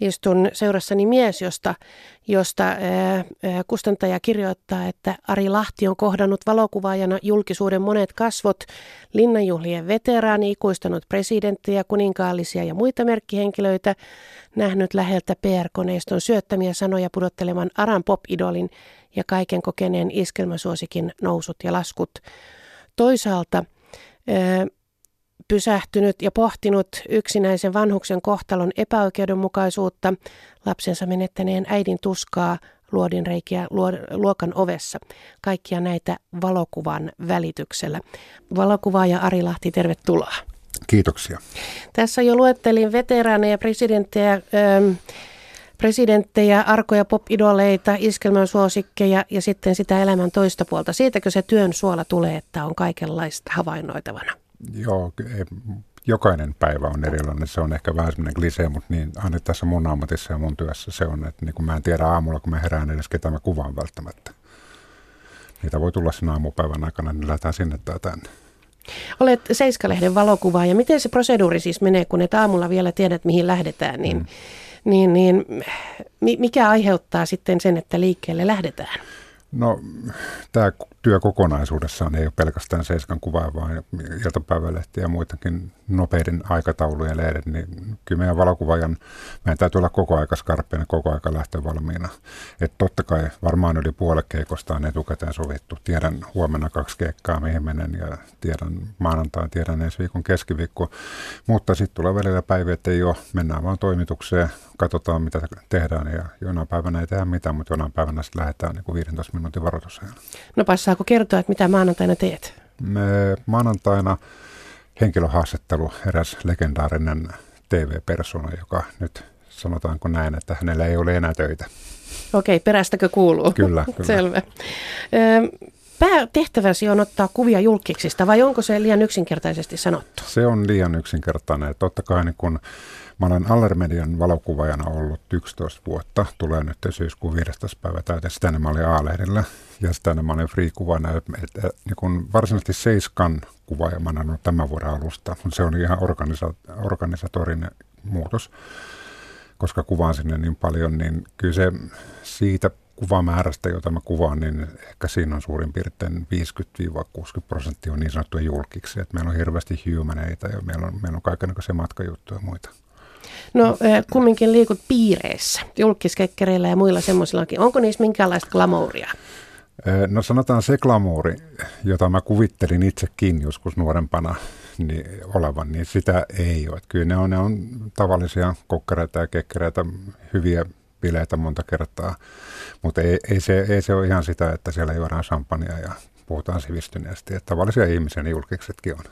istun seurassani mies, josta, josta ää, kustantaja kirjoittaa, että Ari Lahti on kohdannut valokuvaajana julkisuuden monet kasvot, linnanjuhlien veteraani, ikuistanut presidenttejä, kuninkaallisia ja muita merkkihenkilöitä, nähnyt läheltä PR-koneiston syöttämiä sanoja pudotteleman Aran pop-idolin ja kaiken kokeneen iskelmäsuosikin nousut ja laskut. Toisaalta ää, pysähtynyt ja pohtinut yksinäisen vanhuksen kohtalon epäoikeudenmukaisuutta, lapsensa menettäneen äidin tuskaa, luodinreikiä luokan ovessa. Kaikkia näitä valokuvan välityksellä. Valokuvaaja Ari Lahti, tervetuloa. Kiitoksia. Tässä jo luettelin veteraaneja, presidenttejä, ähm, presidenttejä, arkoja pop-idoleita, iskelmän suosikkeja ja sitten sitä elämän toista puolta. Siitäkö se työn suola tulee, että on kaikenlaista havainnoitavana? Joo, jokainen päivä on erilainen. Se on ehkä vähän semmoinen klisee, mutta niin aina tässä mun ammatissa ja mun työssä se on, että niin kun mä en tiedä aamulla, kun mä herään edes ketä mä kuvaan välttämättä. Niitä voi tulla sen aamupäivän aikana, niin lähdetään sinne tai tänne. Olet Seiskalehden valokuvaa ja miten se proseduuri siis menee, kun et aamulla vielä tiedät, mihin lähdetään, niin, mm. niin, niin mikä aiheuttaa sitten sen, että liikkeelle lähdetään? No tämä työ kokonaisuudessaan ei ole pelkästään Seiskan kuva, vaan iltapäivälehtiä ja muitakin nopeiden aikataulujen lehdet, niin kyllä meidän valokuvaajan, meidän täytyy olla koko aika skarppina, koko aika lähtö valmiina. Että totta kai varmaan yli puolet keikosta on etukäteen sovittu. Tiedän huomenna kaksi keikkaa, mihin menen ja tiedän maanantai, tiedän ensi viikon keskiviikko. Mutta sitten tulee välillä päiviä, että ei ole, mennään vaan toimitukseen, katsotaan mitä tehdään ja jonain päivänä ei tehdä mitään, mutta jonain päivänä sitten lähdetään niin kuin 15 minuutin varoitusajalla. No passaako kertoa, että mitä maanantaina teet? Me maanantaina henkilöhaastattelu eräs legendaarinen TV-persona, joka nyt sanotaanko näin, että hänellä ei ole enää töitä. Okei, perästäkö kuuluu? Kyllä, kyllä. Selvä. Päätehtäväsi on ottaa kuvia julkiksista vai onko se liian yksinkertaisesti sanottu? Se on liian yksinkertainen. Totta kai niin kun Mä olen Allermedian valokuvaajana ollut 11 vuotta. Tulee nyt syyskuun 15. päivä täyteen. Sitä mä olin A-lehdellä ja sitä mä olin free-kuvaajana. Niin kun varsinaisesti Seiskan kuvaaja mä olen tämän vuoden alusta, se on ihan organisa- organisatorinen muutos. Koska kuvaan sinne niin paljon, niin kyllä se siitä kuvamäärästä, jota mä kuvaan, niin ehkä siinä on suurin piirtein 50-60 prosenttia on niin sanottuja julkiksi. Et meillä on hirveästi humaneita ja meillä on, meillä on kaikenlaisia matkajuttuja ja muita. No kumminkin liikut piireissä, julkiskekkereillä ja muilla semmoisillakin. Onko niissä minkäänlaista glamouria? No sanotaan se glamouri, jota mä kuvittelin itsekin joskus nuorempana niin olevan, niin sitä ei ole. Kyllä ne on, ne on tavallisia kokkareita ja kekkereitä, hyviä bileitä monta kertaa, mutta ei, ei, se, ei se ole ihan sitä, että siellä juodaan champagnea ja puhutaan sivistyneesti. Että tavallisia ihmisen julkiksetkin on.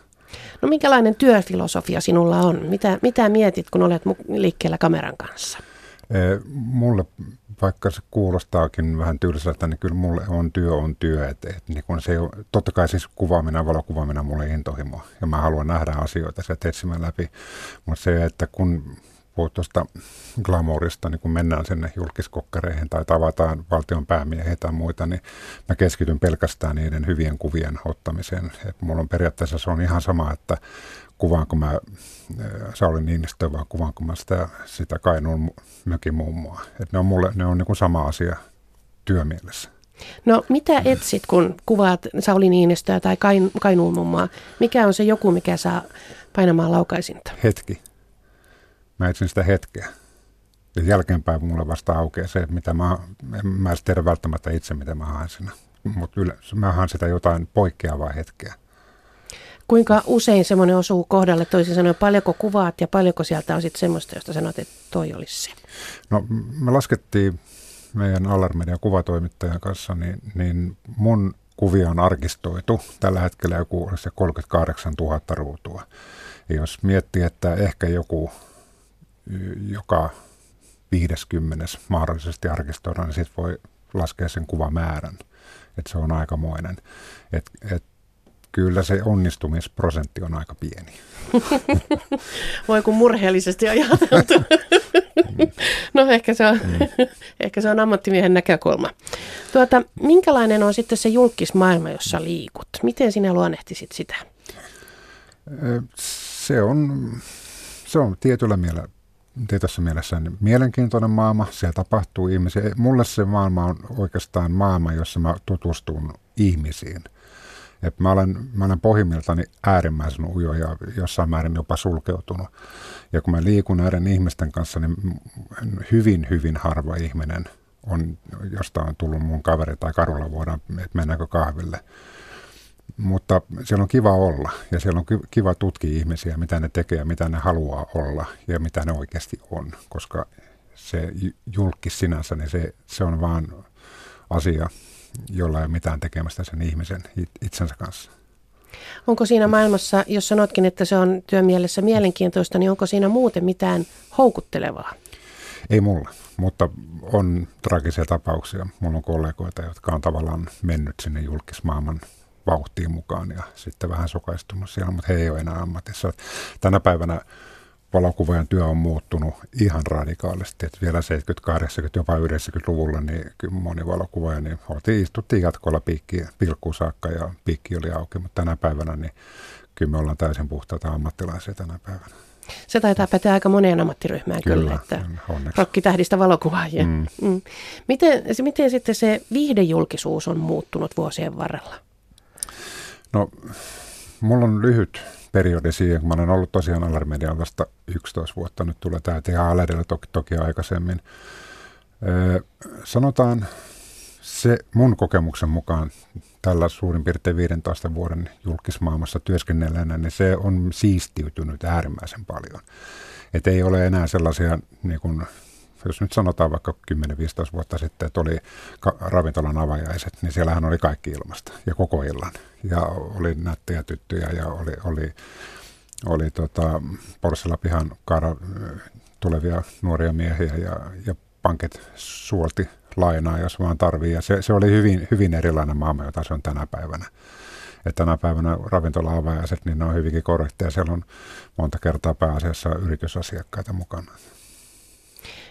No minkälainen työfilosofia sinulla on? Mitä, mitä mietit, kun olet liikkeellä kameran kanssa? Mulle, vaikka se kuulostaakin vähän tylsältä, niin kyllä mulle on työ on työ. Et, et, niin kun se on, totta kai siis kuvaaminen, valokuvaaminen on mulle intohimo ja mä haluan nähdä asioita sieltä etsimään läpi. Mutta se, että kun puhut tuosta glamourista, niin kun mennään sinne julkiskokkareihin tai tavataan valtion päämiehiä tai muita, niin mä keskityn pelkästään niiden hyvien kuvien ottamiseen. Et mulla on periaatteessa se on ihan sama, että kuvaanko mä äh, Sauli Niinistö vai kuvaanko mä sitä, sitä Kainuun mökin mummoa. Et ne on mulle ne on niin kuin sama asia työmielessä. No mitä etsit, kun kuvaat Sauli Niinistöä tai Kainuun mummoa? Mikä on se joku, mikä saa painamaan laukaisinta? Hetki mä etsin sitä hetkeä. Ja jälkeenpäin mulle vasta aukeaa se, mitä mä, en mä edes tiedä välttämättä itse, mitä mä haen siinä. Mutta mä haen sitä jotain poikkeavaa hetkeä. Kuinka usein semmoinen osuu kohdalle, toisin sanoen, paljonko kuvaat ja paljonko sieltä on sitten semmoista, josta sanot, että toi olisi se? No me laskettiin meidän Alarmedian kuvatoimittajan kanssa, niin, niin mun kuvia on arkistoitu tällä hetkellä joku se 38 000 ruutua. Ja jos miettii, että ehkä joku joka 50 mahdollisesti arkistoidaan, niin sitten voi laskea sen kuvamäärän. Että se on aikamoinen. Et, et, kyllä se onnistumisprosentti on aika pieni. Voi kun murheellisesti ajateltu. no ehkä se, on, mm. ehkä se on ammattimiehen näkökulma. Tuota, minkälainen on sitten se julkismaailma, jossa liikut? Miten sinä luonnehtisit sitä? Se on, se on tietyllä mielellä tietyssä mielessä mielenkiintoinen maailma. Siellä tapahtuu ihmisiä. Mulle se maailma on oikeastaan maailma, jossa mä tutustun ihmisiin. Et mä, olen, mä olen pohjimmiltani äärimmäisen ujo ja jossain määrin jopa sulkeutunut. Ja kun mä liikun näiden ihmisten kanssa, niin hyvin, hyvin harva ihminen on, josta on tullut mun kaveri tai karulla voidaan, että mennäänkö kahville. Mutta siellä on kiva olla ja siellä on kiva tutkia ihmisiä, mitä ne tekee, mitä ne haluaa olla ja mitä ne oikeasti on, koska se julkis sinänsä, niin se, se on vaan asia, jolla ei ole mitään tekemistä sen ihmisen itsensä kanssa. Onko siinä maailmassa, jos sanotkin, että se on työmielessä mielenkiintoista, niin onko siinä muuten mitään houkuttelevaa? Ei mulla, mutta on tragisia tapauksia. Mulla on kollegoita, jotka on tavallaan mennyt sinne julkismaailman vauhtiin mukaan ja sitten vähän sokaistunut siellä, mutta he ei ole enää ammatissa. Tänä päivänä valokuvaajan työ on muuttunut ihan radikaalisti. Että vielä 70-, 80-, jopa 90-luvulla niin moni valokuvaaja niin oltiin, istuttiin jatkolla piikki, pilkkuun saakka ja piikki oli auki, mutta tänä päivänä niin kyllä me ollaan täysin puhtaita ammattilaisia tänä päivänä. Se taitaa päteä aika moneen ammattiryhmään kyllä, kyllä että onneksi. rokkitähdistä valokuvaajia. Mm. Mm. Miten, miten sitten se viihdejulkisuus on muuttunut vuosien varrella? No, mulla on lyhyt periodi siihen, kun mä olen ollut tosiaan Alarmedian vasta 11 vuotta, nyt tulee tämä tehdä Aledellä toki, toki aikaisemmin. Öö, sanotaan se mun kokemuksen mukaan tällä suurin piirtein 15 vuoden julkismaailmassa työskennelleenä, niin se on siistiytynyt äärimmäisen paljon. Et ei ole enää sellaisia niin kuin jos nyt sanotaan vaikka 10-15 vuotta sitten, että oli ravintolan avajaiset, niin siellähän oli kaikki ilmasta ja koko illan. Ja oli nättejä tyttöjä ja oli, oli, oli tota, Porssella pihan kaara tulevia nuoria miehiä ja, ja pankit suolti lainaa, jos vaan tarvii. Ja se, se oli hyvin, hyvin erilainen maailma, jota se on tänä päivänä. Et tänä päivänä ravintola-avajaiset, niin ne on hyvinkin korrekteja. Siellä on monta kertaa pääasiassa yritysasiakkaita mukana.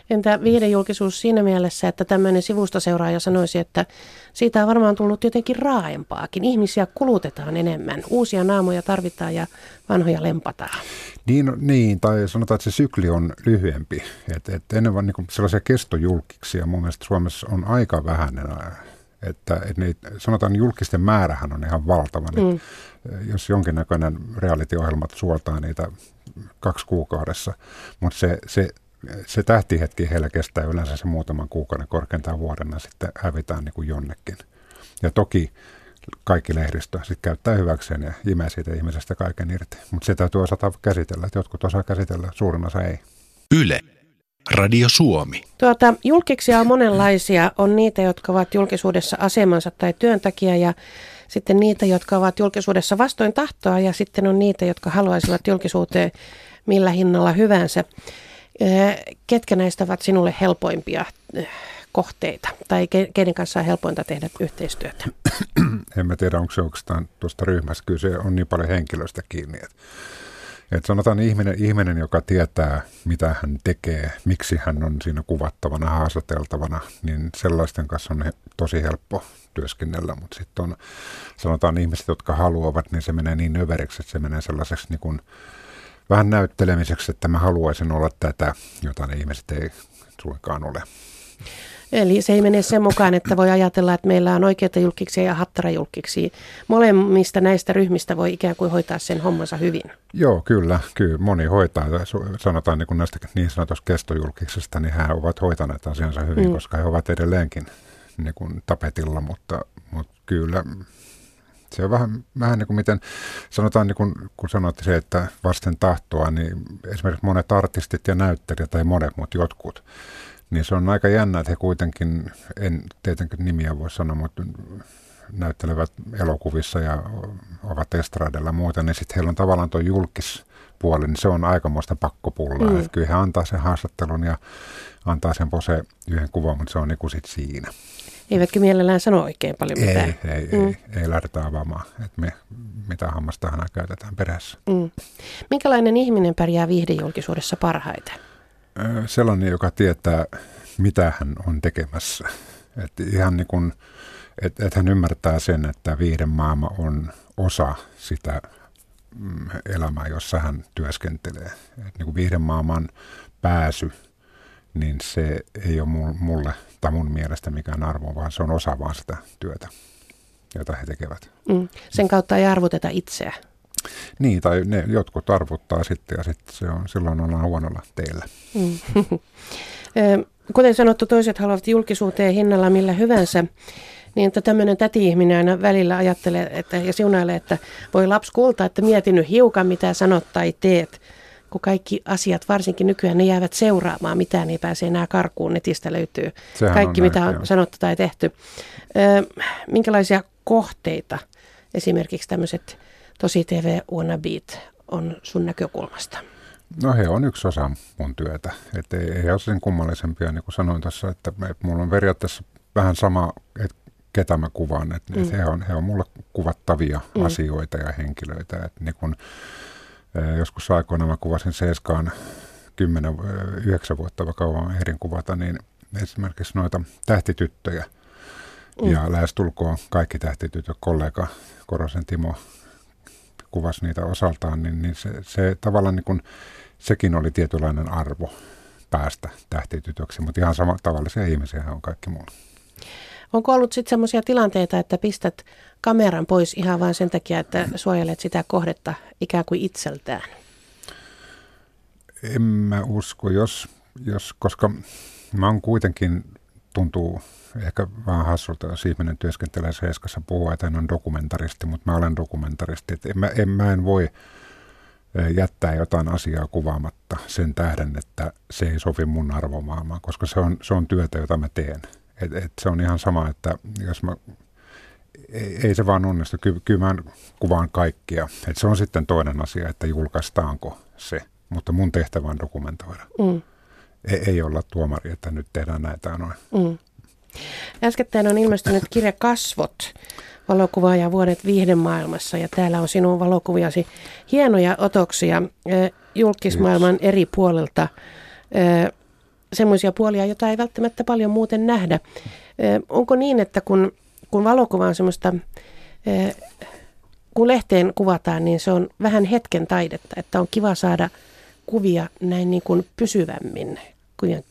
Entä viihdejulkisuus siinä mielessä, että tämmöinen sivustoseuraaja sanoisi, että siitä on varmaan tullut jotenkin raaempaakin. Ihmisiä kulutetaan enemmän, uusia naamoja tarvitaan ja vanhoja lempataan. Niin, niin tai sanotaan, että se sykli on lyhyempi. Et, et ennen vaan niin sellaisia kestojulkiksia mun mielestä Suomessa on aika vähän että, että ne, sanotaan julkisten määrähän on ihan valtava. Niin mm. Jos jonkinnäköinen reality-ohjelmat suoltaa niitä kaksi kuukaudessa, mutta se, se se tähtihetki heillä kestää yleensä se muutaman kuukauden korkeintaan vuodena sitten hävitään niin kuin jonnekin. Ja toki kaikki lehdistö sitten käyttää hyväkseen ja imee siitä ihmisestä kaiken irti. Mutta se täytyy osata käsitellä, että jotkut osaa käsitellä, suurin osa ei. Yle. Radio Suomi. Tuota, julkiksia on monenlaisia. On niitä, jotka ovat julkisuudessa asemansa tai työn takia ja sitten niitä, jotka ovat julkisuudessa vastoin tahtoa ja sitten on niitä, jotka haluaisivat julkisuuteen millä hinnalla hyvänsä. Ketkä näistä ovat sinulle helpoimpia kohteita tai keiden kanssa on helpointa tehdä yhteistyötä? En mä tiedä, onko se oikeastaan tuosta ryhmästä. Kyllä se on niin paljon henkilöstä kiinni. Että et sanotaan ihminen, ihminen, joka tietää, mitä hän tekee, miksi hän on siinä kuvattavana, haastateltavana, niin sellaisten kanssa on tosi helppo työskennellä. Mutta sitten on, sanotaan ihmiset, jotka haluavat, niin se menee niin överiksi, että se menee sellaiseksi niin kuin, vähän näyttelemiseksi, että mä haluaisin olla tätä, jota ne ihmiset ei suinkaan ole. Eli se ei mene sen mukaan, että voi ajatella, että meillä on oikeita julkiksi ja hattarajulkiksi. Molemmista näistä ryhmistä voi ikään kuin hoitaa sen hommansa hyvin. Joo, kyllä. kyllä moni hoitaa. Sanotaan niin kuin näistä niin sanotusta kestojulkiksista, niin he ovat hoitaneet asiansa hyvin, mm. koska he ovat edelleenkin niin kuin tapetilla, mutta, mutta kyllä se on vähän, vähän niin kuin miten, sanotaan niin kuin, kun sanoit se, että vasten tahtoa, niin esimerkiksi monet artistit ja näyttelijät, tai monet, mutta jotkut, niin se on aika jännä, että he kuitenkin, en tietenkin nimiä voi sanoa, mutta näyttelevät elokuvissa ja ovat estradella muuta, niin sitten heillä on tavallaan tuo julkispuoli, niin se on aikamoista pakkopullaa. Mm. Että kyllä he antaa sen haastattelun ja antaa sen pose yhden kuvan, mutta se on niin kuin sit siinä. Eivätkä mielellään sano oikein paljon mitään. Ei, ei, mm. ei, ei lähdetä avaamaan, että me mitä hammastahanaa käytetään perässä. Mm. Minkälainen ihminen pärjää viihdejulkisuudessa parhaiten? Sellainen, joka tietää, mitä hän on tekemässä. Et ihan niin kuin, et, et hän ymmärtää sen, että viihdemaailma on osa sitä mm, elämää, jossa hän työskentelee. Et niin kuin viihdemaailman pääsy, niin se ei ole mulle tai mun mielestä mikään arvo, vaan se on osa vaan sitä työtä, jota he tekevät. Mm. Sen kautta ei arvoteta itseä. Niin, tai ne jotkut arvottaa sitten ja sitten se on, silloin ollaan huonolla teillä. Mm. Kuten sanottu, toiset haluavat julkisuuteen hinnalla millä hyvänsä. Niin että tämmöinen täti-ihminen aina välillä ajattelee että, ja siunailee, että voi lapsi kulta, että mieti nyt hiukan mitä sanot tai teet. Kun kaikki asiat, varsinkin nykyään, ne jäävät seuraamaan, mitään ei pääse enää karkuun, netistä löytyy Sehän kaikki, on mitä on sanottu tai tehty. Ö, minkälaisia kohteita esimerkiksi tämmöiset tosi TV wannabeat on sun näkökulmasta? No he on yksi osa mun työtä. Että ei, ei ole sen kummallisempia, niin kuin sanoin tuossa, että, että mulla on periaatteessa vähän sama, että ketä mä kuvaan. Että, mm. että he, on, he on mulle kuvattavia mm. asioita ja henkilöitä. Että niin kun, joskus aikoina mä kuvasin Seeskaan 10-9 vuotta, vaikka kauan ehdin kuvata, niin esimerkiksi noita tähtityttöjä. Mm. Ja lähestulkoon kaikki tähtitytöt, kollega Korosen Timo kuvasi niitä osaltaan, niin, niin se, se tavallaan niin kuin, sekin oli tietynlainen arvo päästä tähtitytöksi, mutta ihan sama tavallisia ihmisiä on kaikki muu. Onko ollut sitten sellaisia tilanteita, että pistät kameran pois ihan vain sen takia, että suojelet sitä kohdetta ikään kuin itseltään? En mä usko, jos, jos koska mä oon kuitenkin tuntuu ehkä vähän hassulta, jos ihminen työskentelee Seiskassa puhua, että hän on dokumentaristi, mutta mä olen dokumentaristi. Että en, mä, en, mä en voi jättää jotain asiaa kuvaamatta sen tähden, että se ei sovi mun arvomaailmaan, koska se on, se on työtä, jota mä teen. Et, et se on ihan sama, että jos mä, ei, ei se vaan onnistu. Ky, kyllä mä kuvaan kaikkia. Et se on sitten toinen asia, että julkaistaanko se. Mutta mun tehtävä on dokumentoida. Mm. Ei, ei olla tuomari, että nyt tehdään näitä noin. Mm. Äskettäin on ilmestynyt kirja Kasvot, valokuvaaja vuodet viihdemaailmassa ja täällä on sinun valokuviasi hienoja otoksia julkismaailman eri puolilta. Semmoisia puolia, joita ei välttämättä paljon muuten nähdä. Onko niin, että kun, kun valokuva on semmoista, kun lehteen kuvataan, niin se on vähän hetken taidetta, että on kiva saada kuvia näin niin kuin pysyvämmin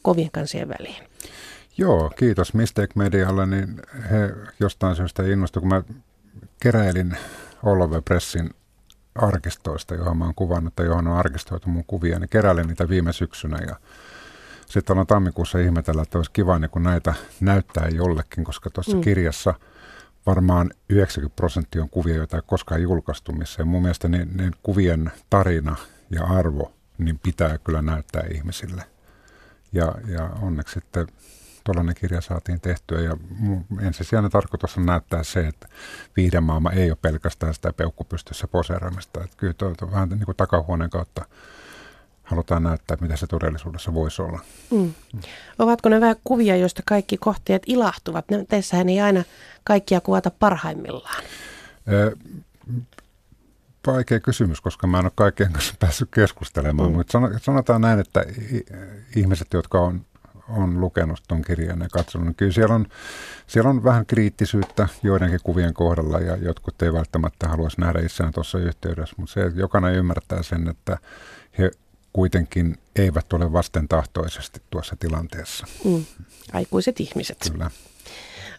kovien kansien väliin. Joo, kiitos Mistake Medialle, niin he jostain syystä innostuivat, kun mä keräilin Olove Pressin arkistoista, johon mä oon kuvannut tai johon on arkistoitu mun kuvia, niin keräilin niitä viime syksynä ja sitten on tammikuussa ihmetellä, että olisi kiva niin kun näitä näyttää jollekin, koska tuossa mm. kirjassa varmaan 90 prosenttia on kuvia, joita ei koskaan julkaistu missä. Ja mun mielestä ne, ne kuvien tarina ja arvo niin pitää kyllä näyttää ihmisille. Ja, ja onneksi sitten tuollainen kirja saatiin tehtyä ja ensisijainen tarkoitus on näyttää se, että viihdemaailma ei ole pelkästään sitä peukkupystyssä poseeraamista. Että kyllä tuo, tuo vähän niin kuin takahuoneen kautta halutaan näyttää, mitä se todellisuudessa voisi olla. Mm. Mm. Ovatko ne vähän kuvia, joista kaikki kohteet ilahtuvat? Teissähän ei aina kaikkia kuvata parhaimmillaan. Ö, vaikea kysymys, koska mä en ole kaikkien kanssa päässyt keskustelemaan, mm. mutta sanotaan näin, että ihmiset, jotka on on lukenut tuon kirjan ja katsonut, niin kyllä siellä on, siellä on vähän kriittisyyttä joidenkin kuvien kohdalla ja jotkut ei välttämättä haluaisi nähdä itseään tuossa yhteydessä, mutta se, että jokainen ymmärtää sen, että he kuitenkin eivät ole vastentahtoisesti tuossa tilanteessa. Mm. Aikuiset ihmiset. Kyllä.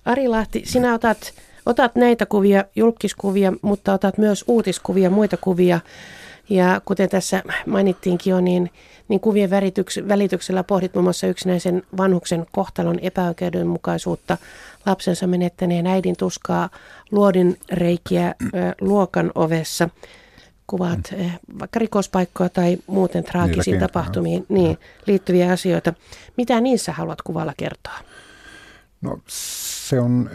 Ari Lahti, sinä otat, otat näitä kuvia, julkiskuvia, mutta otat myös uutiskuvia, muita kuvia. Ja kuten tässä mainittiinkin jo, niin, niin kuvien välityks, välityksellä pohdit muun muassa yksinäisen vanhuksen kohtalon epäoikeudenmukaisuutta, lapsensa menettäneen äidin tuskaa, luodin reikiä ö, luokan ovessa. Kuvaat mm. vaikka rikospaikkoja tai muuten traagisiin Niilläkin, tapahtumiin niin, liittyviä asioita. Mitä niissä haluat kuvalla kertoa? No se on,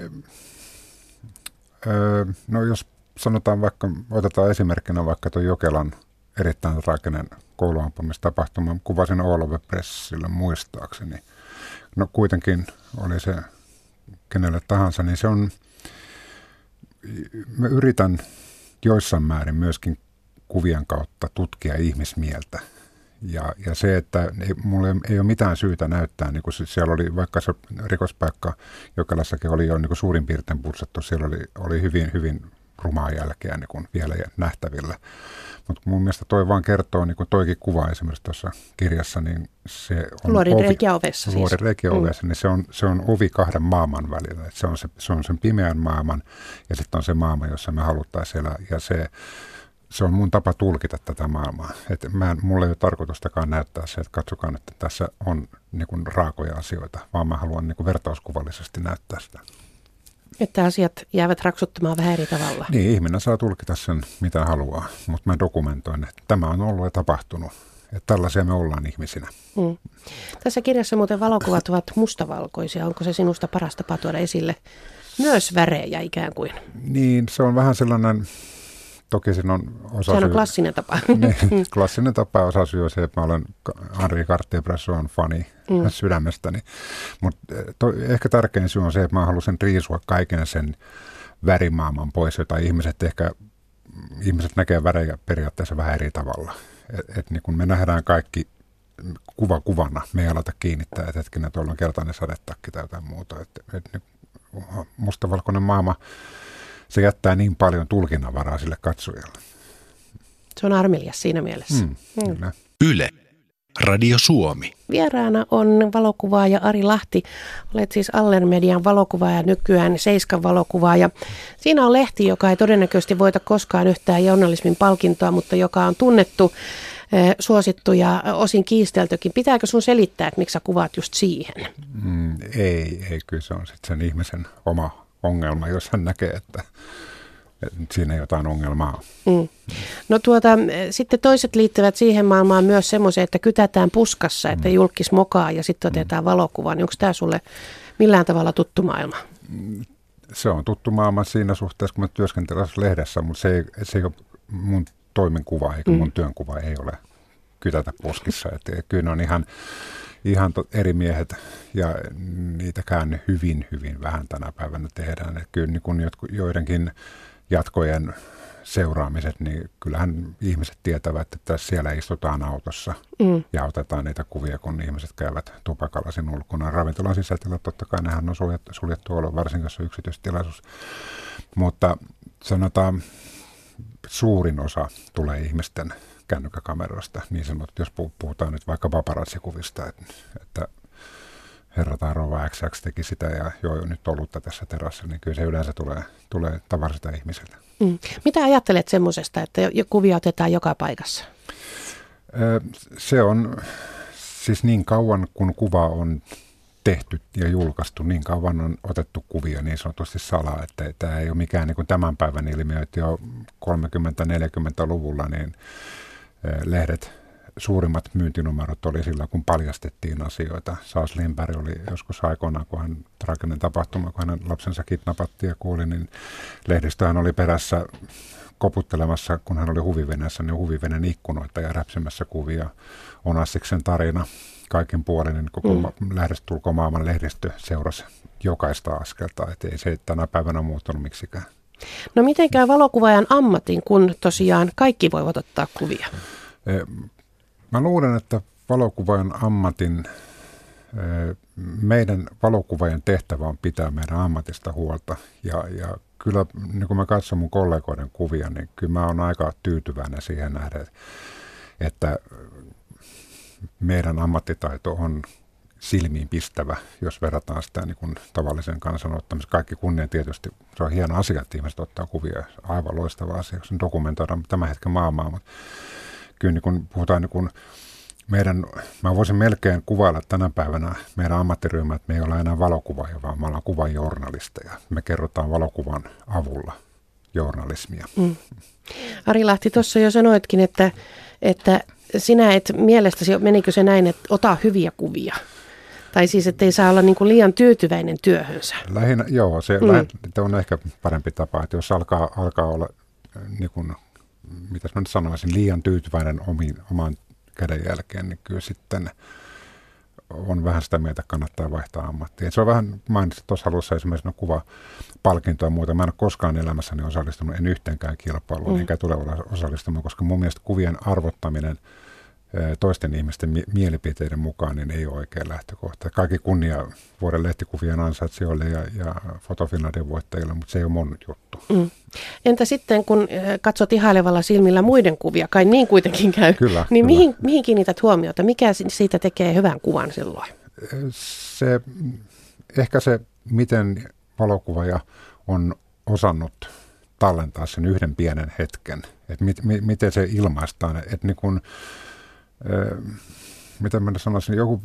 öö, no jos sanotaan vaikka, otetaan esimerkkinä vaikka tuo Jokelan erittäin traaginen kouluampumistapahtuma. Kuvasin Olove Pressille muistaakseni. No kuitenkin oli se kenelle tahansa, niin se on, mä yritän joissain määrin myöskin kuvien kautta tutkia ihmismieltä. Ja, ja se, että ei, mulla ei ole mitään syytä näyttää, niin kuin siellä oli vaikka se rikospaikka Jokelassakin oli jo niin kuin suurin piirtein putsattu, siellä oli, oli hyvin, hyvin rumaa jälkeä niin kuin vielä nähtävillä. Mutta mun mielestä toi vaan kertoo, niin kuin toikin kuva esimerkiksi tuossa kirjassa, niin se on Luodin ovi, reikiä ovessa siis. Luodin reikiä mm. ovessa, niin se on, se on ovi kahden maailman välillä. Et se, on se, se on sen pimeän maailman ja sitten on se maailma, jossa me haluttaisiin elää. Ja se, se on mun tapa tulkita tätä maailmaa. Et mä en, mulla ei ole tarkoitustakaan näyttää se, että katsokaan, että tässä on niin kuin, raakoja asioita, vaan mä haluan niin kuin, vertauskuvallisesti näyttää sitä. Että asiat jäävät raksuttamaan vähän eri tavalla. Niin, ihminen saa tulkita sen mitä haluaa, mutta mä dokumentoin, että tämä on ollut ja tapahtunut. Että tällaisia me ollaan ihmisinä. Mm. Tässä kirjassa muuten valokuvat ovat mustavalkoisia. Onko se sinusta paras tapa tuoda esille myös värejä ikään kuin? Niin, se on vähän sellainen Toki siinä on osa Se on klassinen tapa. niin, klassinen tapa osa syy se, että mä olen Henri Cartier-Bresson fani mm. sydämestäni. Mutta eh, ehkä tärkein syy on se, että mä halusin riisua kaiken sen värimaailman pois, jota ihmiset ehkä ihmiset näkee värejä periaatteessa vähän eri tavalla. Et, et niin kun me nähdään kaikki kuva kuvana, me ei alata kiinnittää, että hetkinen, tuolla on keltainen sadetakki tai jotain muuta. Et, et, niin mustavalkoinen maailma se jättää niin paljon tulkinnanvaraa sille katsojalle. Se on armelias siinä mielessä. Mm, mm. Yle. Radio Suomi. Vieraana on valokuvaaja Ari Lahti. Olet siis Aller Median valokuvaaja, nykyään Seiskan valokuvaaja. Siinä on lehti, joka ei todennäköisesti voita koskaan yhtään journalismin palkintoa, mutta joka on tunnettu, eh, suosittu ja osin kiisteltykin. Pitääkö sun selittää, että miksi sä kuvaat just siihen? Mm, ei, ei, kyllä se on sitten sen ihmisen oma ongelma, jos hän näkee, että, että siinä jotain ongelmaa mm. No tuota, sitten toiset liittyvät siihen maailmaan myös semmoiseen, että kytätään puskassa, että mm. julkis mokaa ja sitten otetaan mm. valokuva. Niin onko tämä sulle millään tavalla tuttu maailma? Se on tuttu maailma siinä suhteessa, kun mä työskentelen lehdessä, mutta se ei, se ei ole mun toimenkuva eikä mm. mun työnkuva ei ole kytätä puskissa. Että kyllä ne on ihan ihan to, eri miehet ja niitäkään hyvin, hyvin vähän tänä päivänä tehdään. Että kyllä niin kun jotku, joidenkin jatkojen seuraamiset, niin kyllähän ihmiset tietävät, että siellä istutaan autossa mm. ja otetaan niitä kuvia, kun ihmiset käyvät tupakalla sen ulkona. Ravintolan sisätila, totta kai nehän on suljettu, suljettu olo, varsinkin jos on yksityistilaisuus. Mutta sanotaan, suurin osa tulee ihmisten kännykkäkameroista, niin sanottu, jos puhutaan nyt vaikka paparazzi-kuvista, että, että herra tai rouva XX teki sitä ja joo, jo nyt olutta tässä terassa, niin kyllä se yleensä tulee, tulee tavalliselta ihmiseltä. Mm. Mitä ajattelet semmoisesta, että kuvia otetaan joka paikassa? Se on siis niin kauan, kun kuva on tehty ja julkaistu, niin kauan on otettu kuvia niin sanotusti salaa, että tämä ei ole mikään niin kuin tämän päivän ilmiö, että jo 30-40-luvulla niin lehdet suurimmat myyntinumerot oli sillä, kun paljastettiin asioita. Saas Lindberg oli joskus aikoinaan, kun hän traginen tapahtuma, kun hänen lapsensa kidnappattiin ja kuuli, niin lehdistöhän oli perässä koputtelemassa, kun hän oli huviveneessä, niin huvivenen ikkunoita ja räpsimässä kuvia. On Assiksen tarina kaiken puolin, niin koko mm. lähdestulko maailman lehdistö seurasi jokaista askelta, että ei se tänä päivänä muuttunut miksikään. No miten käy valokuvaajan ammatin, kun tosiaan kaikki voivat ottaa kuvia? Mä luulen, että valokuvaajan ammatin, meidän valokuvaajan tehtävä on pitää meidän ammatista huolta. Ja, ja kyllä, niin kun mä katson mun kollegoiden kuvia, niin kyllä mä oon aika tyytyväinen siihen nähden, että meidän ammattitaito on silmiin pistävä, jos verrataan sitä niin kuin tavallisen kansan ottamista. Kaikki kunnia tietysti, se on hieno asia, että ihmiset ottaa kuvia, aivan loistava asia, kun dokumentoidaan tämän hetken maailmaa, mutta kyllä niin kun puhutaan niin kun meidän, mä voisin melkein kuvailla tänä päivänä meidän ammattiryhmä, että me ei ole enää valokuvaajia, vaan me ollaan kuvajournalisteja. Me kerrotaan valokuvan avulla journalismia. Mm. Ari Lahti, tuossa jo sanoitkin, että, että sinä et mielestäsi, menikö se näin, että ota hyviä kuvia? Tai siis, että ei saa olla niin kuin liian tyytyväinen työhönsä. Lähinnä, joo, se mm. on ehkä parempi tapa, että jos alkaa, alkaa olla niin kuin mitä mä nyt sanoisin, liian tyytyväinen omiin, omaan kädenjälkeen, niin kyllä sitten on vähän sitä mieltä, että kannattaa vaihtaa ammattia. Et se on vähän, mainitsin tuossa alussa esimerkiksi no kuva palkintoa ja muuta. Mä en ole koskaan elämässäni osallistunut, en yhteenkään kilpailuun, mm. enkä tule olla osallistumaan, koska mun mielestä kuvien arvottaminen toisten ihmisten mielipiteiden mukaan, niin ei ole oikea lähtökohta. Kaikki kunnia vuoden lehtikuvien ansaitsijoille ja, ja Fotofinlandin voittajille, mutta se ei ole mun juttu. Mm. Entä sitten, kun katsot ihailevalla silmillä muiden kuvia, kai niin kuitenkin käy, kyllä, niin kyllä. Mihin, mihin kiinnität huomiota? Mikä siitä tekee hyvän kuvan silloin? Se, ehkä se, miten valokuvaaja on osannut tallentaa sen yhden pienen hetken, että mit, mi, miten se ilmaistaan, että niin kun, miten mä sanoisin, joku,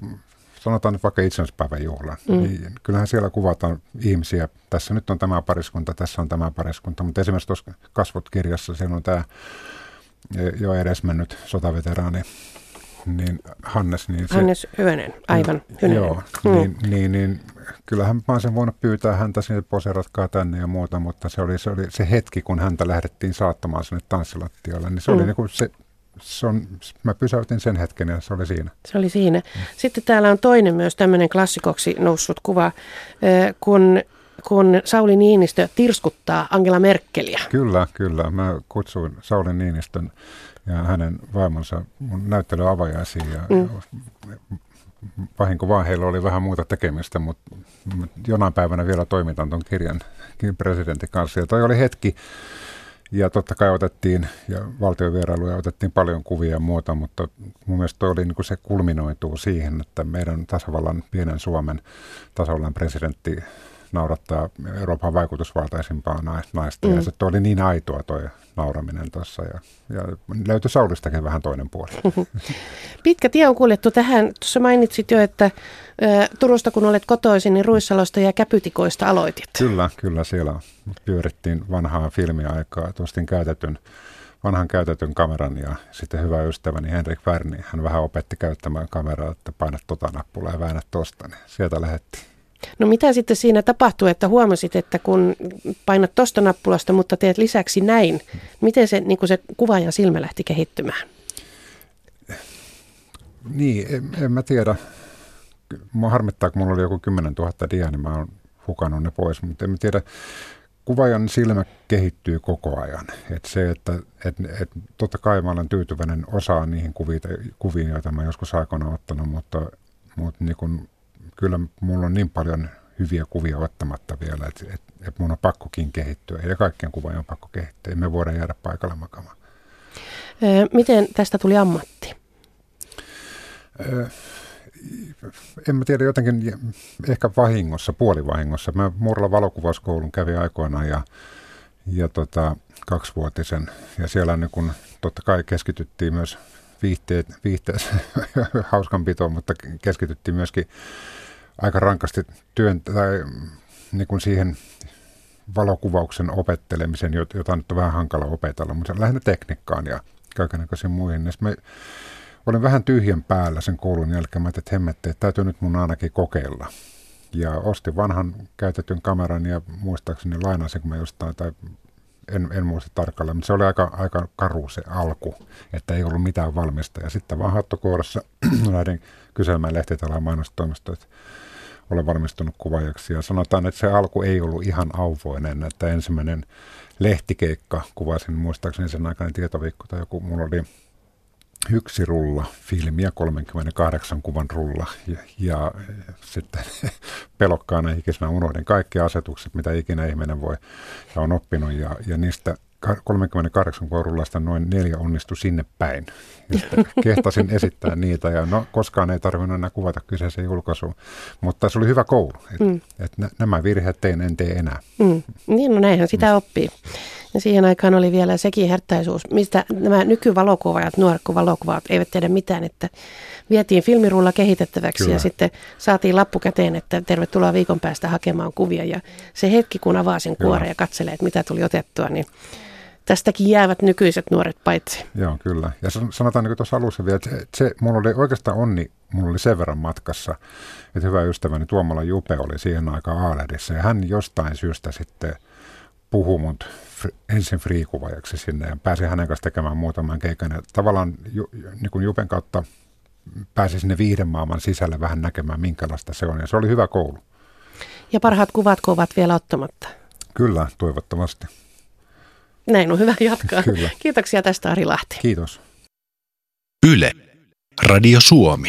sanotaan nyt vaikka itsenäispäivän juhla, mm. niin kyllähän siellä kuvataan ihmisiä, tässä nyt on tämä pariskunta, tässä on tämä pariskunta, mutta esimerkiksi tuossa Kasvot-kirjassa siellä on tämä jo edesmennyt sotaveteraani niin Hannes. Niin se, Hannes Hyvönen, aivan Hyvönen. Joo, mm. niin, niin, niin kyllähän mä olisin voinut pyytää häntä sinne poseratkaa tänne ja muuta, mutta se oli, se oli se hetki, kun häntä lähdettiin saattamaan sinne tanssilattialle, niin se mm. oli niin kuin se, se on, mä pysäytin sen hetken ja se oli siinä. Se oli siinä. Sitten täällä on toinen myös tämmöinen klassikoksi noussut kuva, kun kun Sauli Niinistö tirskuttaa Angela Merkeliä. Kyllä, kyllä. Mä kutsuin Sauli Niinistön ja hänen vaimonsa mun näyttelyavajaisiin ja mm. vahinko vaan heillä oli vähän muuta tekemistä, mutta jonain päivänä vielä toimitan tuon kirjan presidentin kanssa. Ja toi oli hetki, ja totta kai otettiin, ja valtiovierailuja otettiin paljon kuvia ja muuta, mutta mun mielestä toi oli niin kuin se kulminoituu siihen, että meidän tasavallan, pienen Suomen tasavallan presidentti naurattaa Euroopan vaikutusvaltaisimpaa naista. Mm. Ja se oli niin aitoa toi nauraminen tuossa. Ja, ja löytyi Saulistakin vähän toinen puoli. Pitkä tie on kuljettu tähän. Tuossa mainitsit jo, että Turusta kun olet kotoisin, niin Ruissalosta ja Käpytikoista aloitit. Kyllä, kyllä siellä pyörittiin vanhaa filmiaikaa. Tuostin käytetyn vanhan käytetyn kameran ja sitten hyvä ystäväni Henrik Värni, hän vähän opetti käyttämään kameraa, että painat tota nappulaa ja väännät tosta, niin sieltä lähettiin. No mitä sitten siinä tapahtui, että huomasit, että kun painat tuosta nappulasta, mutta teet lisäksi näin, miten se, niin se kuvaajan silmä lähti kehittymään? Niin, en, en mä tiedä. Mua harmittaa, kun mulla oli joku 10 000 dia, niin mä oon hukannut ne pois, mutta en mä tiedä. Kuvaajan silmä kehittyy koko ajan. Et se, että et, et, totta kai mä olen tyytyväinen osaan niihin kuviin, kuviin joita mä joskus aikoina ottanut, mutta, mutta niin kun kyllä mulla on niin paljon hyviä kuvia ottamatta vielä, että, että, että mun on pakkokin kehittyä ja kaikkien kuvien on pakko kehittyä. Me voidaan jäädä paikalla makaamaan. Miten tästä tuli ammatti? En mä tiedä, jotenkin ehkä vahingossa, puolivahingossa. Mä Murla valokuvauskoulun kävin aikoinaan ja, ja tota, kaksivuotisen. Ja siellä niin kun, totta kai keskityttiin myös viihteet, viihteeseen hauskanpitoon, mutta keskityttiin myöskin aika rankasti työn, tai niin kuin siihen valokuvauksen opettelemisen, jota nyt on vähän hankala opetella, mutta lähinnä tekniikkaan ja kaikenlaisiin muihin. Ja me olin vähän tyhjän päällä sen koulun jälkeen, mä että hemmette, että täytyy nyt mun ainakin kokeilla. Ja ostin vanhan käytetyn kameran ja muistaakseni lainasin, kun mä jostain, tai en, en muista tarkalleen, mutta se oli aika, aika karu se alku, että ei ollut mitään valmista. Ja sitten vaan hattokuorossa näiden kyselmään lehtitalan mainostoimistoon, että olen valmistunut kuvaajaksi. Ja sanotaan, että se alku ei ollut ihan auvoinen, että ensimmäinen lehtikeikka kuvasin, muistaakseni sen aikainen tietoviikko tai joku, mulla oli yksi rulla filmiä, 38 kuvan rulla. Ja, ja sitten pelokkaana ikisenä unohdin kaikki asetukset, mitä ikinä ihminen voi ja on oppinut. Ja, ja niistä 38 korullasta noin neljä onnistui sinne päin. kehtasin esittää niitä ja no, koskaan ei tarvinnut enää kuvata kyseisen julkaisuun. Mutta se oli hyvä koulu, että mm. et nämä virheet tein, en tee enää. Mm. Niin, no näinhän sitä mm. oppii. Ja siihen aikaan oli vielä sekin herttäisuus, mistä nämä nykyvalokuvaajat, nuoret valokuvaat eivät tiedä mitään, että vietiin filmirulla kehitettäväksi Kyllä. ja sitten saatiin lappu käteen, että tervetuloa viikon päästä hakemaan kuvia. Ja se hetki, kun avaa sen kuoren ja katselee, että mitä tuli otettua, niin tästäkin jäävät nykyiset nuoret paitsi. Joo, kyllä. Ja sanotaan niin kuin tuossa alussa vielä, että se, se, mulla oli oikeastaan onni, mulla oli sen verran matkassa, että hyvä ystäväni Tuomala Jupe oli siihen aikaan Aaledissä ja hän jostain syystä sitten puhui mut ensin friikuvajaksi sinne ja pääsin hänen kanssa tekemään muutaman keikan. Ja tavallaan ju, niin kuin Jupen kautta pääsi sinne viihdemaailman sisälle vähän näkemään, minkälaista se on. Ja se oli hyvä koulu. Ja parhaat kuvat ovat vielä ottamatta? Kyllä, toivottavasti. Näin on hyvä jatkaa. Kyllä. Kiitoksia tästä Ari Lahti. Kiitos. Yle. Radio Suomi.